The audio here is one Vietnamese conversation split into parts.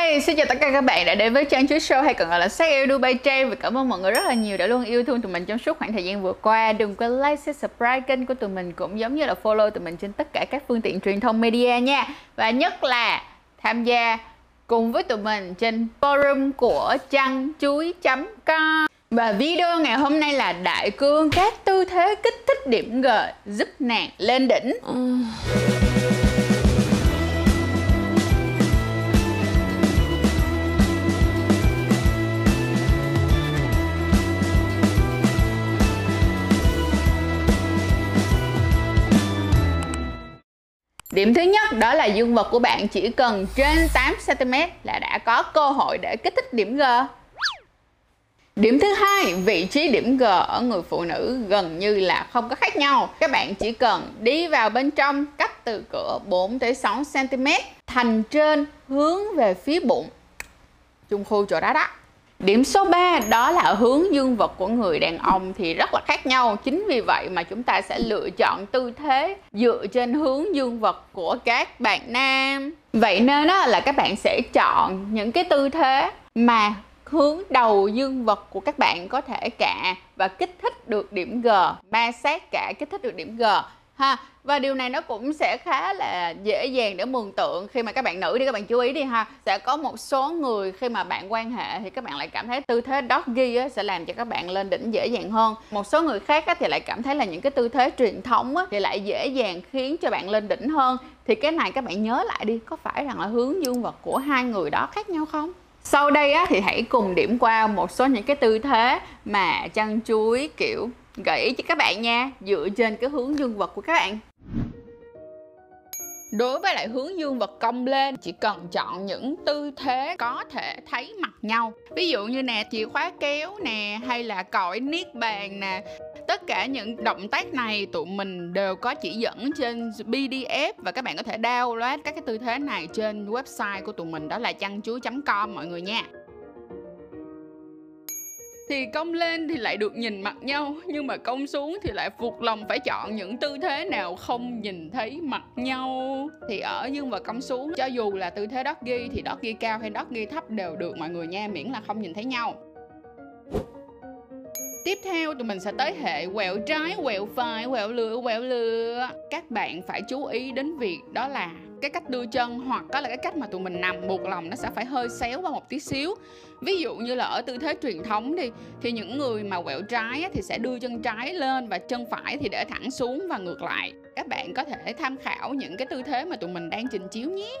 Hi, xin chào tất cả các bạn đã đến với Trang Chuối Show hay còn gọi là Sắc Yêu Dubai Trang và cảm ơn mọi người rất là nhiều đã luôn yêu thương tụi mình trong suốt khoảng thời gian vừa qua. Đừng quên like, share, subscribe kênh của tụi mình cũng giống như là follow tụi mình trên tất cả các phương tiện truyền thông media nha. Và nhất là tham gia cùng với tụi mình trên forum của trang chuối.com và video ngày hôm nay là đại cương các tư thế kích thích điểm G giúp nàng lên đỉnh. Điểm thứ nhất đó là dương vật của bạn chỉ cần trên 8cm là đã có cơ hội để kích thích điểm G. Điểm thứ hai, vị trí điểm G ở người phụ nữ gần như là không có khác nhau. Các bạn chỉ cần đi vào bên trong cách từ cửa 4 tới 6 cm thành trên hướng về phía bụng. Trung khu chỗ đó đó. Điểm số 3 đó là hướng dương vật của người đàn ông thì rất là khác nhau. Chính vì vậy mà chúng ta sẽ lựa chọn tư thế dựa trên hướng dương vật của các bạn nam. Vậy nên đó là các bạn sẽ chọn những cái tư thế mà hướng đầu dương vật của các bạn có thể cạ và kích thích được điểm G, ma sát cả kích thích được điểm G ha. Và điều này nó cũng sẽ khá là dễ dàng để mường tượng khi mà các bạn nữ đi các bạn chú ý đi ha. Sẽ có một số người khi mà bạn quan hệ thì các bạn lại cảm thấy tư thế doggy á, sẽ làm cho các bạn lên đỉnh dễ dàng hơn. Một số người khác á, thì lại cảm thấy là những cái tư thế truyền thống á, thì lại dễ dàng khiến cho bạn lên đỉnh hơn. Thì cái này các bạn nhớ lại đi có phải rằng là hướng dương vật của hai người đó khác nhau không? Sau đây á, thì hãy cùng điểm qua một số những cái tư thế mà chăn chuối kiểu gợi ý cho các bạn nha, dựa trên cái hướng dương vật của các bạn. Đối với lại hướng dương vật cong lên, chỉ cần chọn những tư thế có thể thấy mặt nhau. Ví dụ như nè, chìa khóa kéo nè, hay là cõi niết bàn nè. Tất cả những động tác này tụi mình đều có chỉ dẫn trên PDF Và các bạn có thể download các cái tư thế này trên website của tụi mình, đó là chăn chuối.com mọi người nha thì công lên thì lại được nhìn mặt nhau, nhưng mà công xuống thì lại phục lòng phải chọn những tư thế nào không nhìn thấy mặt nhau. Thì ở dương và công xuống, cho dù là tư thế doggy thì doggy cao hay doggy thấp đều được, mọi người nha, miễn là không nhìn thấy nhau. Tiếp theo tụi mình sẽ tới hệ quẹo trái, quẹo phải, quẹo lừa, quẹo lừa Các bạn phải chú ý đến việc đó là cái cách đưa chân hoặc đó là cái cách mà tụi mình nằm buộc lòng nó sẽ phải hơi xéo qua một tí xíu. Ví dụ như là ở tư thế truyền thống đi thì những người mà quẹo trái thì sẽ đưa chân trái lên và chân phải thì để thẳng xuống và ngược lại. Các bạn có thể tham khảo những cái tư thế mà tụi mình đang trình chiếu nhé.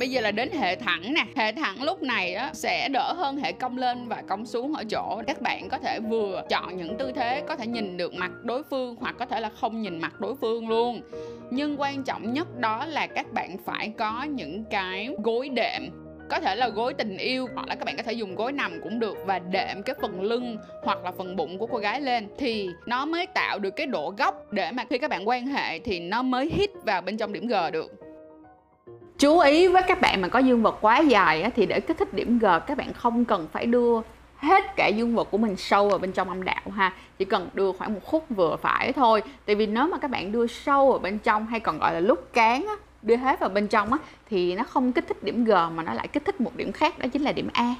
Bây giờ là đến hệ thẳng nè. Hệ thẳng lúc này á, sẽ đỡ hơn hệ cong lên và cong xuống ở chỗ các bạn có thể vừa chọn những tư thế có thể nhìn được mặt đối phương hoặc có thể là không nhìn mặt đối phương luôn. Nhưng quan trọng nhất đó là các bạn phải có những cái gối đệm. Có thể là gối tình yêu hoặc là các bạn có thể dùng gối nằm cũng được và đệm cái phần lưng hoặc là phần bụng của cô gái lên thì nó mới tạo được cái độ góc để mà khi các bạn quan hệ thì nó mới hít vào bên trong điểm G được chú ý với các bạn mà có dương vật quá dài á, thì để kích thích điểm G các bạn không cần phải đưa hết cả dương vật của mình sâu vào bên trong âm đạo ha. Chỉ cần đưa khoảng một khúc vừa phải thôi. Tại vì nếu mà các bạn đưa sâu vào bên trong hay còn gọi là lúc cán á, đưa hết vào bên trong á, thì nó không kích thích điểm G mà nó lại kích thích một điểm khác đó chính là điểm A.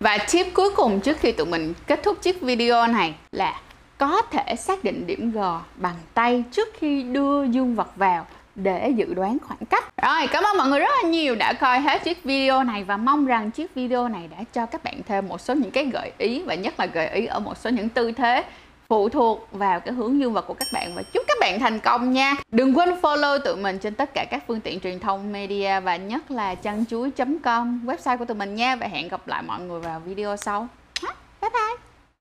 Và tip cuối cùng trước khi tụi mình kết thúc chiếc video này là có thể xác định điểm G bằng tay trước khi đưa dương vật vào để dự đoán khoảng rồi, cảm ơn mọi người rất là nhiều đã coi hết chiếc video này và mong rằng chiếc video này đã cho các bạn thêm một số những cái gợi ý và nhất là gợi ý ở một số những tư thế phụ thuộc vào cái hướng dương vật của các bạn. Và chúc các bạn thành công nha. Đừng quên follow tụi mình trên tất cả các phương tiện truyền thông media và nhất là chăn chuối.com website của tụi mình nha. Và hẹn gặp lại mọi người vào video sau.